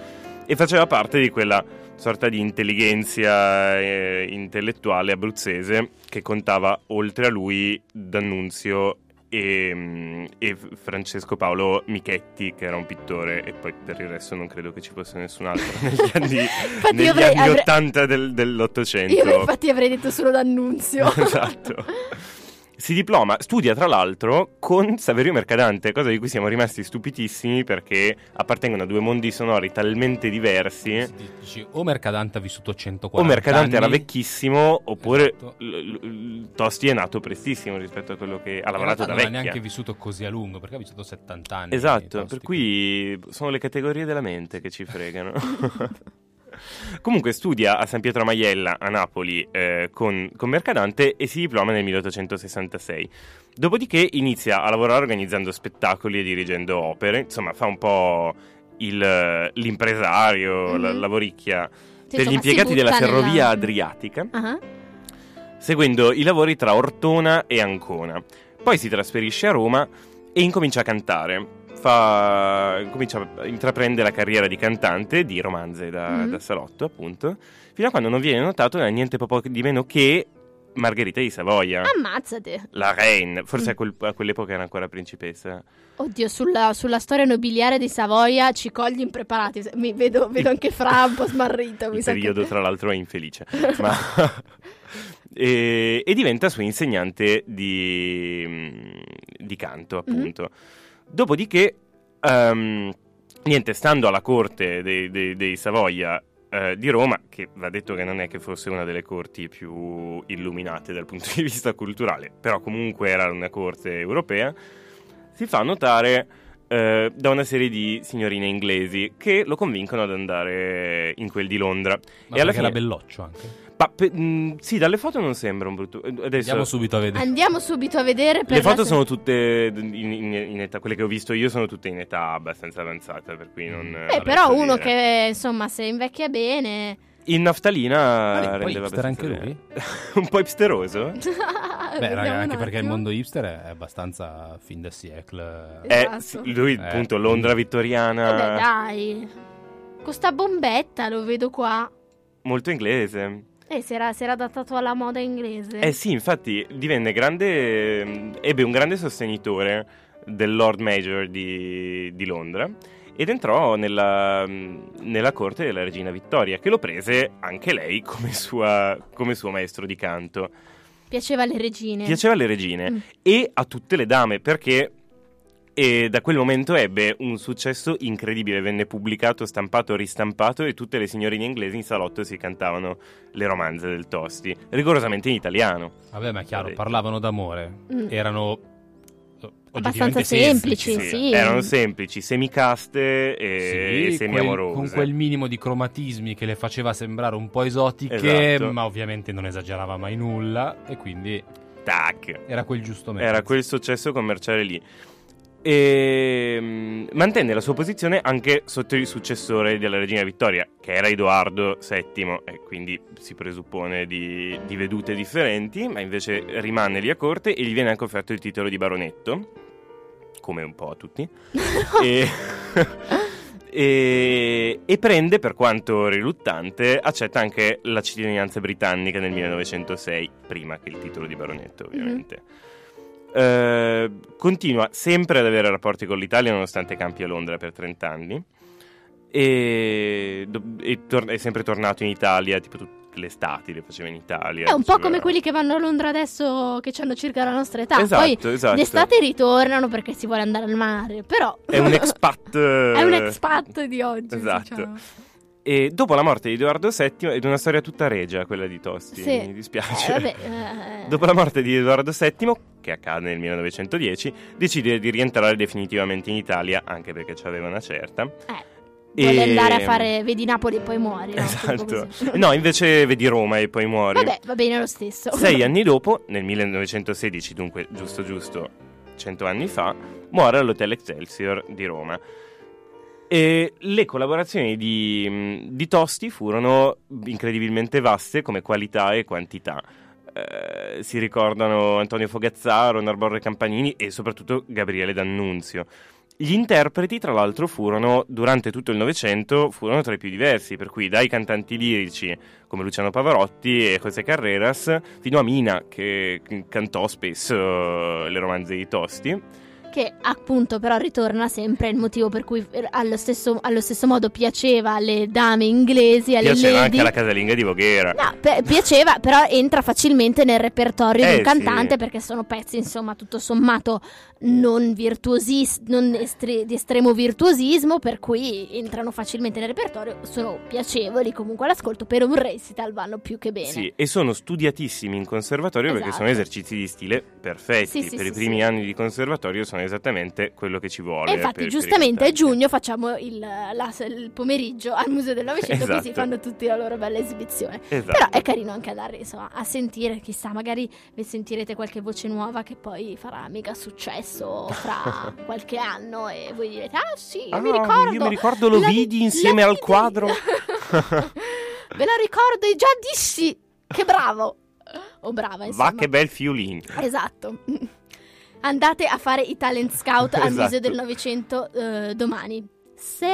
e faceva parte di quella sorta di intelligenza eh, intellettuale abruzzese che contava oltre a lui D'Annunzio e, mm, e Francesco Paolo Michetti che era un pittore e poi per il resto non credo che ci fosse nessun altro negli anni, negli avrei- anni avrei- 80 del- dell'Ottocento Io infatti avrei detto solo d'annunzio. esatto. Si diploma, studia tra l'altro con Saverio Mercadante, cosa di cui siamo rimasti stupitissimi perché appartengono a due mondi sonori talmente diversi. Dici, o Mercadante ha vissuto 140 O Mercadante era anni, vecchissimo, oppure Esatto. l- l- Tosti è nato prestissimo rispetto a quello che ha lavorato da non ha vecchia. neanche vissuto così a lungo, perché ha vissuto 70 anni. Esatto, per cui sono le categorie della mente che ci fregano. Comunque studia a San Pietro Maiella a Napoli eh, con, con Mercadante e si diploma nel 1866. Dopodiché inizia a lavorare organizzando spettacoli e dirigendo opere, insomma fa un po' il- l'impresario, la Mhm. lavoricchia per gli impiegati della butta nella- ferrovia adriatica Ah, seguendo i lavori tra Ortona e Ancona. Poi si trasferisce a Roma e incomincia a cantare. Fa, comincia a intraprendere la carriera di cantante di romanze da, Mhm. da salotto, appunto, fino a quando non viene notato da niente poco di meno che Margherita di Savoia. Ammazzate. La Reine, forse Mm. a, quel- a quell'epoca era ancora principessa. Oddio, sulla, sulla storia nobiliare di Savoia ci cogli impreparati. Mi vedo, vedo anche Fra un po' smarrito. mi Il che- periodo, tra l'altro, è infelice. Ma- e, e diventa suo insegnante di, di canto, Mhm. appunto. Dopodiché, ehm, niente, stando alla corte dei, dei- dei Savoia eh, di Roma, che va detto che non è che fosse una delle corti più illuminate dal punto di vista culturale, però comunque era una corte europea, si fa notare eh, da una serie di signorine inglesi che lo convincono ad andare in quel di Londra. Ma e alla fine, era belloccio anche. Ma pe- mh, sì, dalle foto non sembra un brutto. eh, Adesso Andiamo subito a vedere. Andiamo subito a vedere. Per le foto la- sono tutte in, in- in età, quelle che ho visto io sono tutte in età abbastanza avanzata, per cui non. Eh, Eh, però uno dire. che insomma, se invecchia bene. In naftalina poi rendeva hipster anche lui? un po' hipsteroso? Beh, raga, anche perché il mondo hipster è abbastanza fin da siècle. Eh, Eh, Esatto. lui, Eh, appunto, Londra Eh vittoriana, beh, dai. Con sta bombetta lo vedo qua. molto inglese. Eh, si era, si era adattato alla moda inglese. Eh sì, infatti divenne grande, ebbe un grande sostenitore del Lord Major di, di Londra ed entrò nella, nella corte della regina Vittoria, che lo prese anche lei come, sua- come suo maestro di canto. Piaceva alle regine. Piaceva alle regine Mm. e a tutte le dame perché e da quel momento ebbe un successo incredibile, venne pubblicato, stampato, ristampato e tutte le signorine inglesi in salotto si cantavano le romanze del Tosti, rigorosamente in italiano. Vabbè, ma è chiaro, Vabbè. parlavano d'amore. Mm. Erano Abbastanza semplici, semplici, sì. Erano semplici, semicaste e, Sì, e semiamorose. quel- con quel minimo di cromatismi che le faceva sembrare un po' esotiche, Esatto. ma ovviamente non esagerava mai nulla e quindi Tac. era quel giusto mezzo. Era quel successo commerciale lì. E mm, mantenne la sua posizione anche sotto il successore della regina Vittoria, che era Edoardo VII, e quindi si presuppone di, di vedute differenti, ma invece rimane lì a corte e gli viene anche offerto il titolo di baronetto, come un po' a tutti. e, e, e prende, per quanto riluttante, accetta anche la cittadinanza britannica nel 1906, prima che il titolo di baronetto, ovviamente. Eh, continua sempre ad avere rapporti con l'Italia nonostante campi a Londra per 30 anni e, e tor- è sempre tornato in Italia tipo tutte le estati le faceva in Italia È un po' come quelli che vanno a Londra adesso che hanno circa la nostra età. Esatto, Poi esatto. d'estate ritornano perché si vuole andare al mare. Però è un expat È un expat di oggi. esatto. diciamo. E dopo la morte di Edoardo VII ed una storia tutta regia quella di Tosti Sì. mi dispiace Eh, vabbè, eh, Dopo la morte di Edoardo VII, che accade nel 1910, decide di rientrare definitivamente in Italia, anche perché ci aveva una certa. eh, vuole E- andare a fare vedi Napoli e poi muori. no? Esatto. No, invece vedi Roma e poi muori. Vabbè, va bene lo stesso. Sei anni dopo, nel 1916, dunque giusto giusto 100 anni fa, muore all'Hotel Excelsior di Roma. E le collaborazioni di, mh, di Tosti furono incredibilmente vaste come qualità e quantità. Eh, si ricordano Antonio Fogazzaro, Narbonne Campanini e soprattutto Gabriele D'Annunzio. Gli interpreti, tra l'altro, furono durante tutto il Novecento furono tra i più diversi, per cui dai cantanti lirici come Luciano Pavarotti e José Carreras, fino a Mina, che cantò spesso le romanze di Tosti. Che appunto però ritorna sempre il motivo per cui eh, allo stesso, allo stesso modo piaceva alle dame inglesi, alle Piaceva lady. anche alla casalinga di Voghera. No, pe- piaceva, però entra facilmente nel repertorio Eh, del cantante sì. perché sono pezzi, insomma, tutto sommato non virtuosis, non estre- di estremo virtuosismo, per cui entrano facilmente nel repertorio, sono piacevoli comunque all'ascolto, per un recital vanno più che bene. Sì, e sono studiatissimi in conservatorio perché Esatto. sono esercizi di stile perfetti. Sì, sì, per i primi anni di conservatorio sono esattamente quello che ci vuole. E infatti, per- per giustamente a cantanti. giugno facciamo il, la- il pomeriggio al Museo del Novecento, così Esatto. fanno tutti la loro bella esibizione. Esatto. Però è carino anche andare insomma, a sentire, chissà, magari vi sentirete qualche voce nuova che poi farà mega successo fra qualche anno e voi direte, ah sì, io Ah, mi ricordo. io mi ricordo lo vidi insieme al vidi." quadro. Ve la ricordo e già dissi, che bravo. O brava, insomma. Va che bel fiolino. Esatto. Andate a fare i talent scout al Esatto. Museo del Novecento eh, domani. Se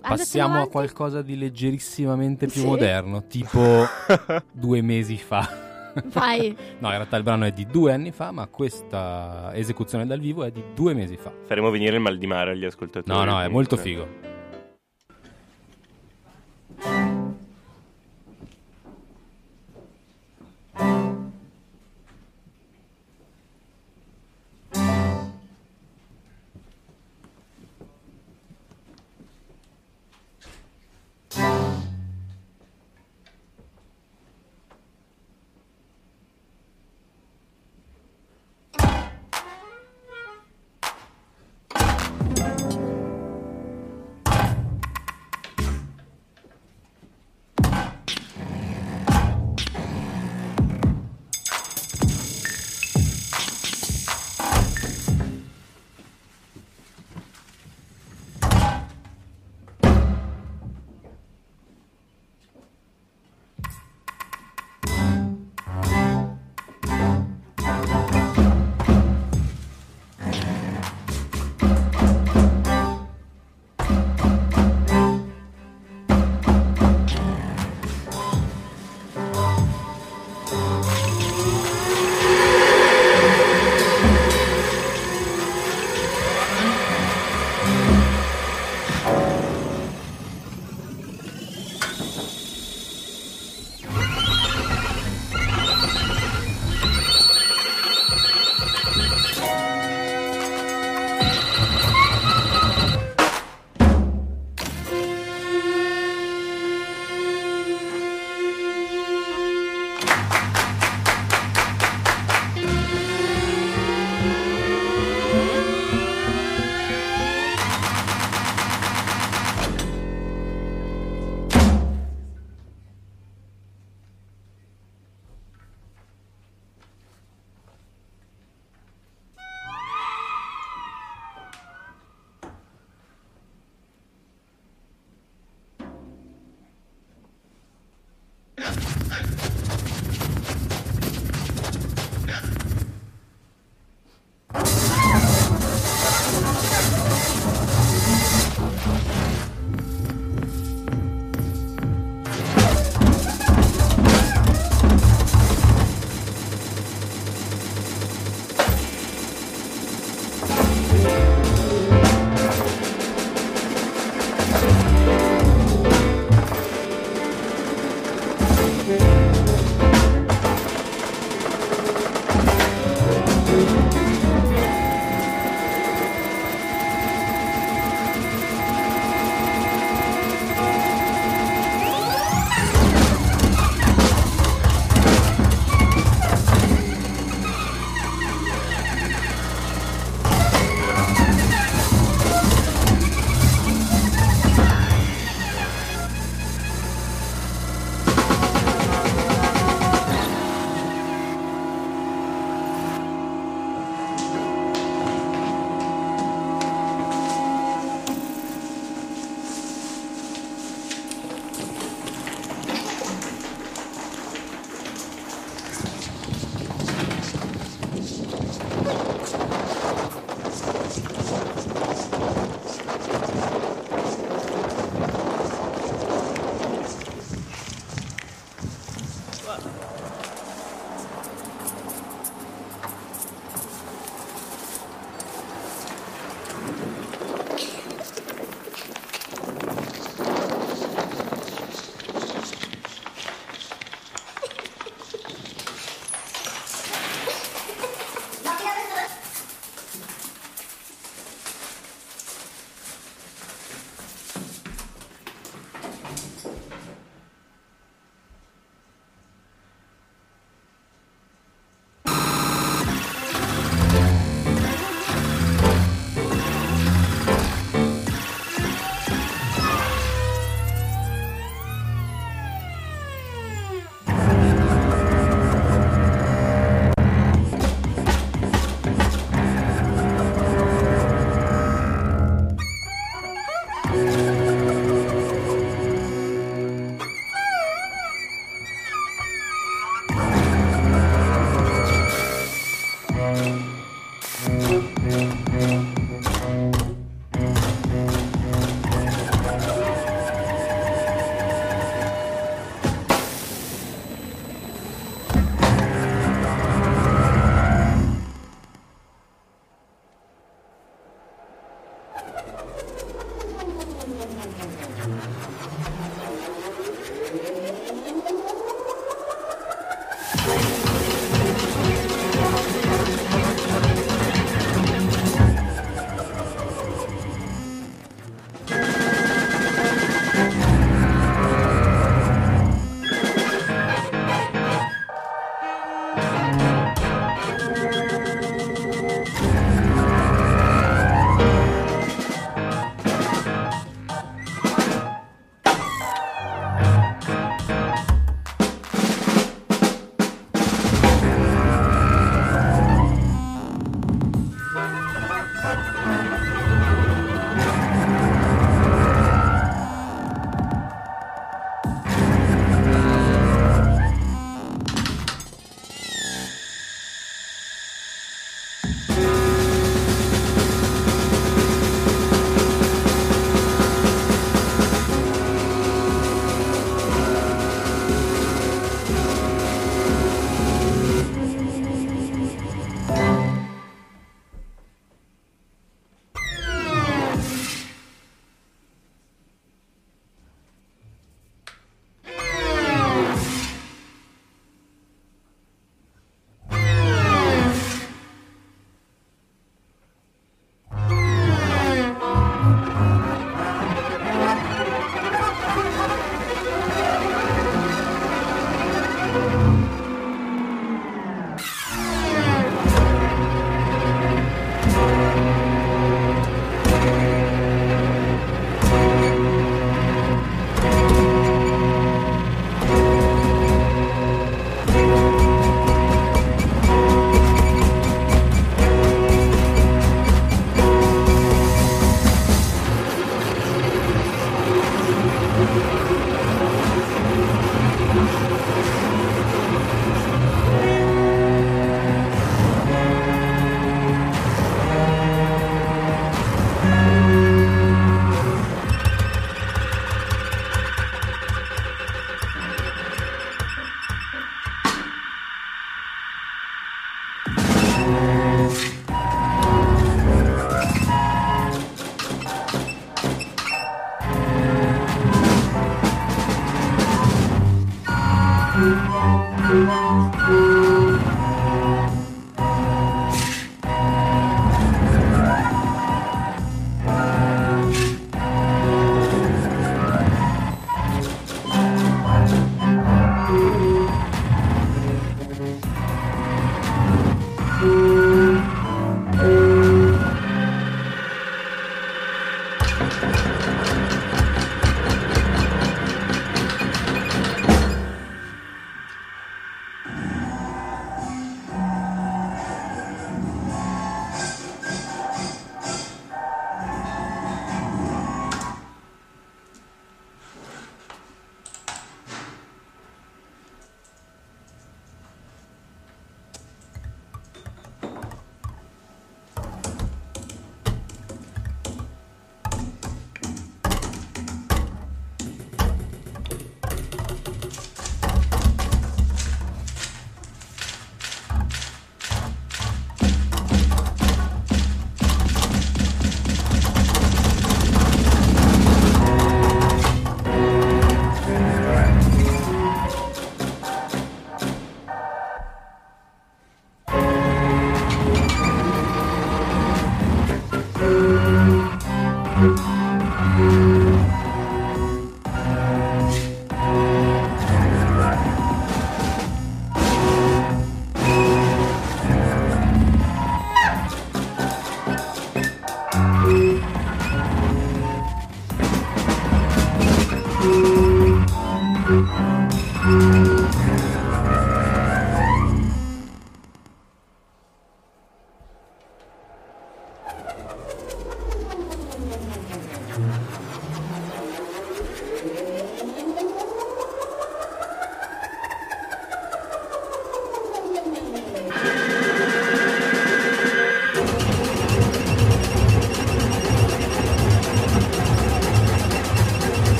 Passiamo a avanti- qualcosa di leggerissimamente più Sì. moderno, tipo due mesi fa. Vai. No, in realtà il brano è di due anni fa, ma questa esecuzione dal vivo è di due mesi fa. Faremo venire il mal di mare agli ascoltatori. No, no, è molto comunque. figo.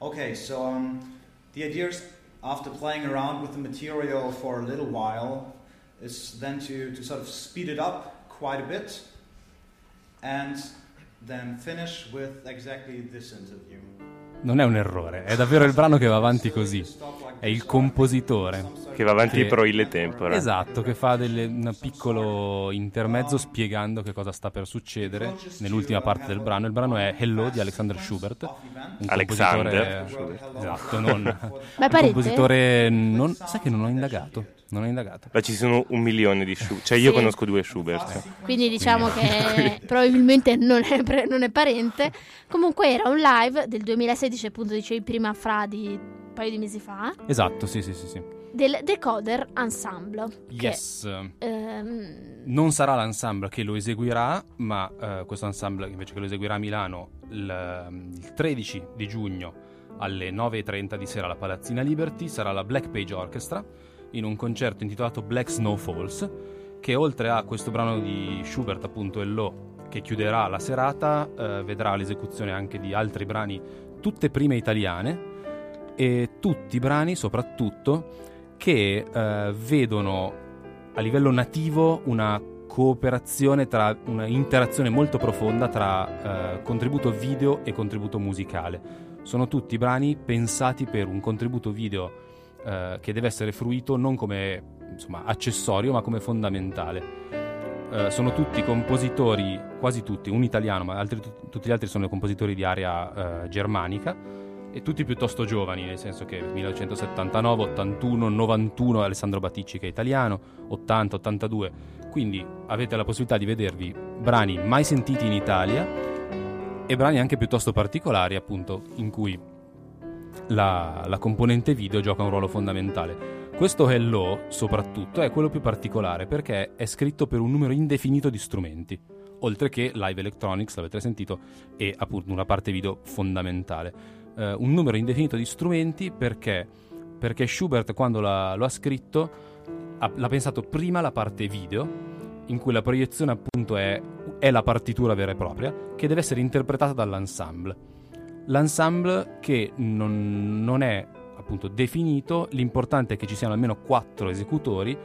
Okay, so um, the idea is after playing around with the material for a little while is then to, to sort of speed it up quite a bit and then finish with exactly this interview. Non è un errore, è davvero il brano che va avanti così. È il compositore. Che va avanti Che- pro il tempore. Esatto, che fa delle- un piccolo intermezzo spiegando che cosa sta per succedere nell'ultima parte del brano. Il brano è Hello di Alexander Schubert. Un Alexander compositore- Esatto, non... Ma è un compositore... Non, sai che non ho indagato. Non ho indagato. Ma ci sono un milione di Schubert. Cioè, io Sì. conosco due Schubert. Quindi diciamo che probabilmente non è, pre- non è parente. Comunque era un live del 2016, appunto dicevi prima fra di paio di mesi fa, Esatto, sì, sì, sì. sì. del Decoder Ensemble. che, Yes. ehm, Non sarà l'ensemble che lo eseguirà, ma eh, questo ensemble invece che lo eseguirà a Milano il, il 13 di giugno alle 9.30 di sera alla Palazzina Liberty sarà la Black Page Orchestra in un concerto intitolato Black Snow Falls che oltre a questo brano di Schubert appunto Hello che chiuderà la serata eh, vedrà l'esecuzione anche di altri brani tutte prime italiane e tutti brani soprattutto che eh, vedono a livello nativo una cooperazione tra una interazione molto profonda tra eh, contributo video e contributo musicale. Sono tutti brani pensati per un contributo video eh, che deve essere fruito non come insomma, accessorio ma come fondamentale. Eh, sono tutti compositori, quasi tutti, un italiano, ma altri- tutti gli altri sono compositori di area eh, germanica e tutti piuttosto giovani, nel senso che 1979, 81, 91 Alessandro Baticci che è italiano, 80, 82. Quindi avete la possibilità di vedervi brani mai sentiti in Italia e brani anche piuttosto particolari, appunto, in cui la, la componente video gioca un ruolo fondamentale. Questo Hello, soprattutto, è quello più particolare perché è scritto per un numero indefinito di strumenti, oltre che live electronics, l'avete sentito, e appunto una parte video fondamentale. Eh, un numero indefinito di strumenti perché, perché Schubert, quando l'ha- lo ha scritto, ha- l'ha pensato prima la parte video, in cui la proiezione appunto è, è la partitura vera e propria, che deve essere interpretata dall'ensemble. L'ensemble che non, non è appunto definito, l'importante è che ci siano almeno quattro esecutori,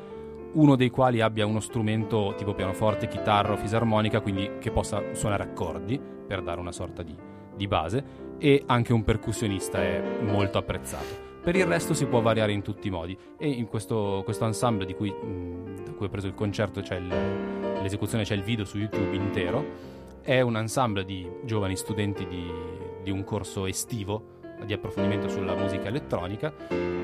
uno dei quali abbia uno strumento tipo pianoforte, chitarra o fisarmonica, quindi che possa suonare accordi per dare una sorta di, di base, e anche un percussionista è molto apprezzato. Per il resto si può variare in tutti i modi e in questo, questo ensemble di cui, mh, da cui ho preso il concerto, c'è il- l'esecuzione, c'è il video su YouTube intero, è un ensemble di giovani studenti di, di un corso estivo di approfondimento sulla musica elettronica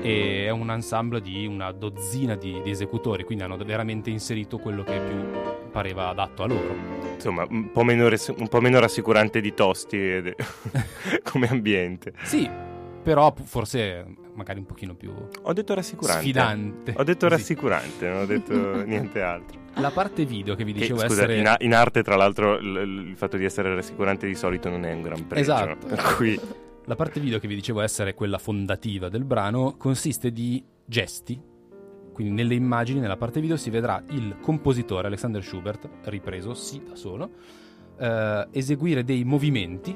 e è un ensemble di una dozzina di, di esecutori, quindi hanno veramente inserito quello che più pareva adatto a loro. Insomma, un po' meno, res- un po' meno rassicurante di Tosti come ambiente. Sì, però forse magari un pochino più Ho detto rassicurante. sfidante. Ho detto rassicurante, non ho detto niente altro. La parte video che vi Che, dicevo scusa, essere... in, a- in arte, tra l'altro, l- il fatto di essere rassicurante di solito non è un gran pregio. Esatto. Per cui La parte video che vi dicevo essere quella fondativa del brano consiste di gesti. Quindi nelle immagini, nella parte video, si vedrà il compositore Alexander Schubert, ripreso sì da solo, eh, eseguire dei movimenti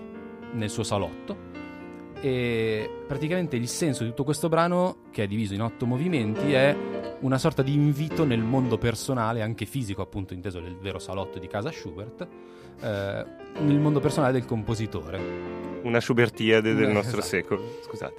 nel suo salotto. E praticamente il senso di tutto questo brano, che è diviso in otto movimenti, è una sorta di invito nel mondo personale, anche fisico, appunto inteso nel vero salotto di casa Schubert, eh, nel mondo personale del compositore. una Schubertiade del Eh, nostro esatto. secolo. Scusate.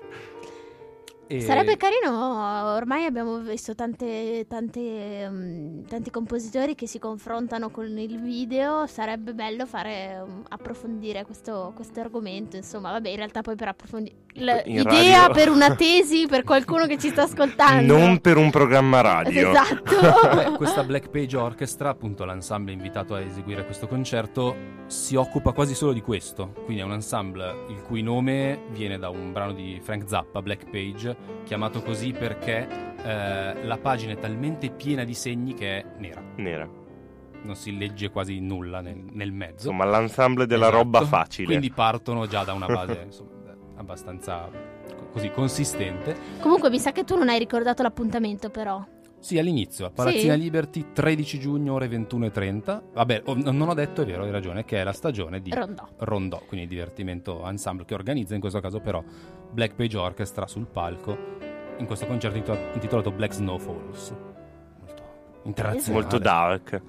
E- Sarebbe carino, ormai abbiamo visto tante, tante, mm, tanti compositori che si confrontano con il video, sarebbe bello fare mm, approfondire questo, questo argomento, insomma, vabbè, in realtà poi per approfondire l- idea radio. per una tesi per qualcuno che ci sta ascoltando. Non per un programma radio. Esatto. Beh, questa Black Page Orchestra, appunto l'ensemble invitato a eseguire questo concerto, si occupa quasi solo di questo. Quindi è un ensemble il cui nome viene da un brano di Frank Zappa, Black Page, chiamato così perché eh, la pagina è talmente piena di segni che è nera. Nera. Non si legge quasi nulla nel, nel mezzo. Insomma, l'ensemble della Esatto. roba facile. Quindi partono già da una base insomma, abbastanza co- così consistente. Comunque mi sa che tu non hai ricordato l'appuntamento però. Sì, all'inizio, Palazzina Sì? Liberty, 13 giugno, ore 21.30. Vabbè, ho- non ho detto, è vero, hai ragione, che è la stagione di Rondò. Rondò, quindi divertimento ensemble che organizza in questo caso però Black Page Orchestra sul palco in questo concerto intitolato- Black Snow Falls. Molto internazionale. Molto dark.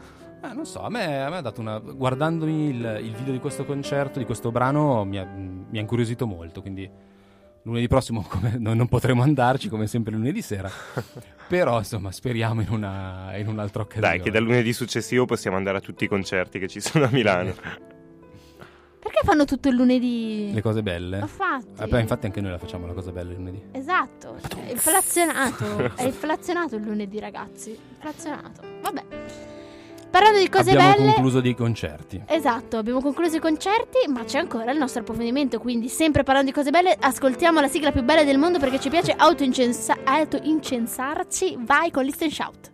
Eh, non so, a me, a me ha dato una. Guardandomi il, il video di questo concerto, di questo brano, mi ha, mi ha incuriosito molto. Quindi lunedì prossimo come- no- non potremo andarci, come sempre lunedì sera. Però, insomma, speriamo in, una, in un'altra occasione. Dai, che dal lunedì successivo possiamo andare a tutti i concerti che ci sono a Milano. Perché fanno tutto il lunedì? Le cose belle. Infatti. Eh, beh, infatti, anche noi la facciamo la cosa bella il lunedì. Esatto, è inflazionato. è inflazionato il lunedì, ragazzi. Inflazionato. Vabbè. Parlando di cose Abbiamo belle. concluso dei concerti. Esatto, abbiamo concluso i concerti, ma c'è ancora il nostro approfondimento, quindi sempre parlando di cose belle, ascoltiamo la sigla più bella del mondo perché ci piace autoincensa- autoincensarci. Vai con Listen Shout.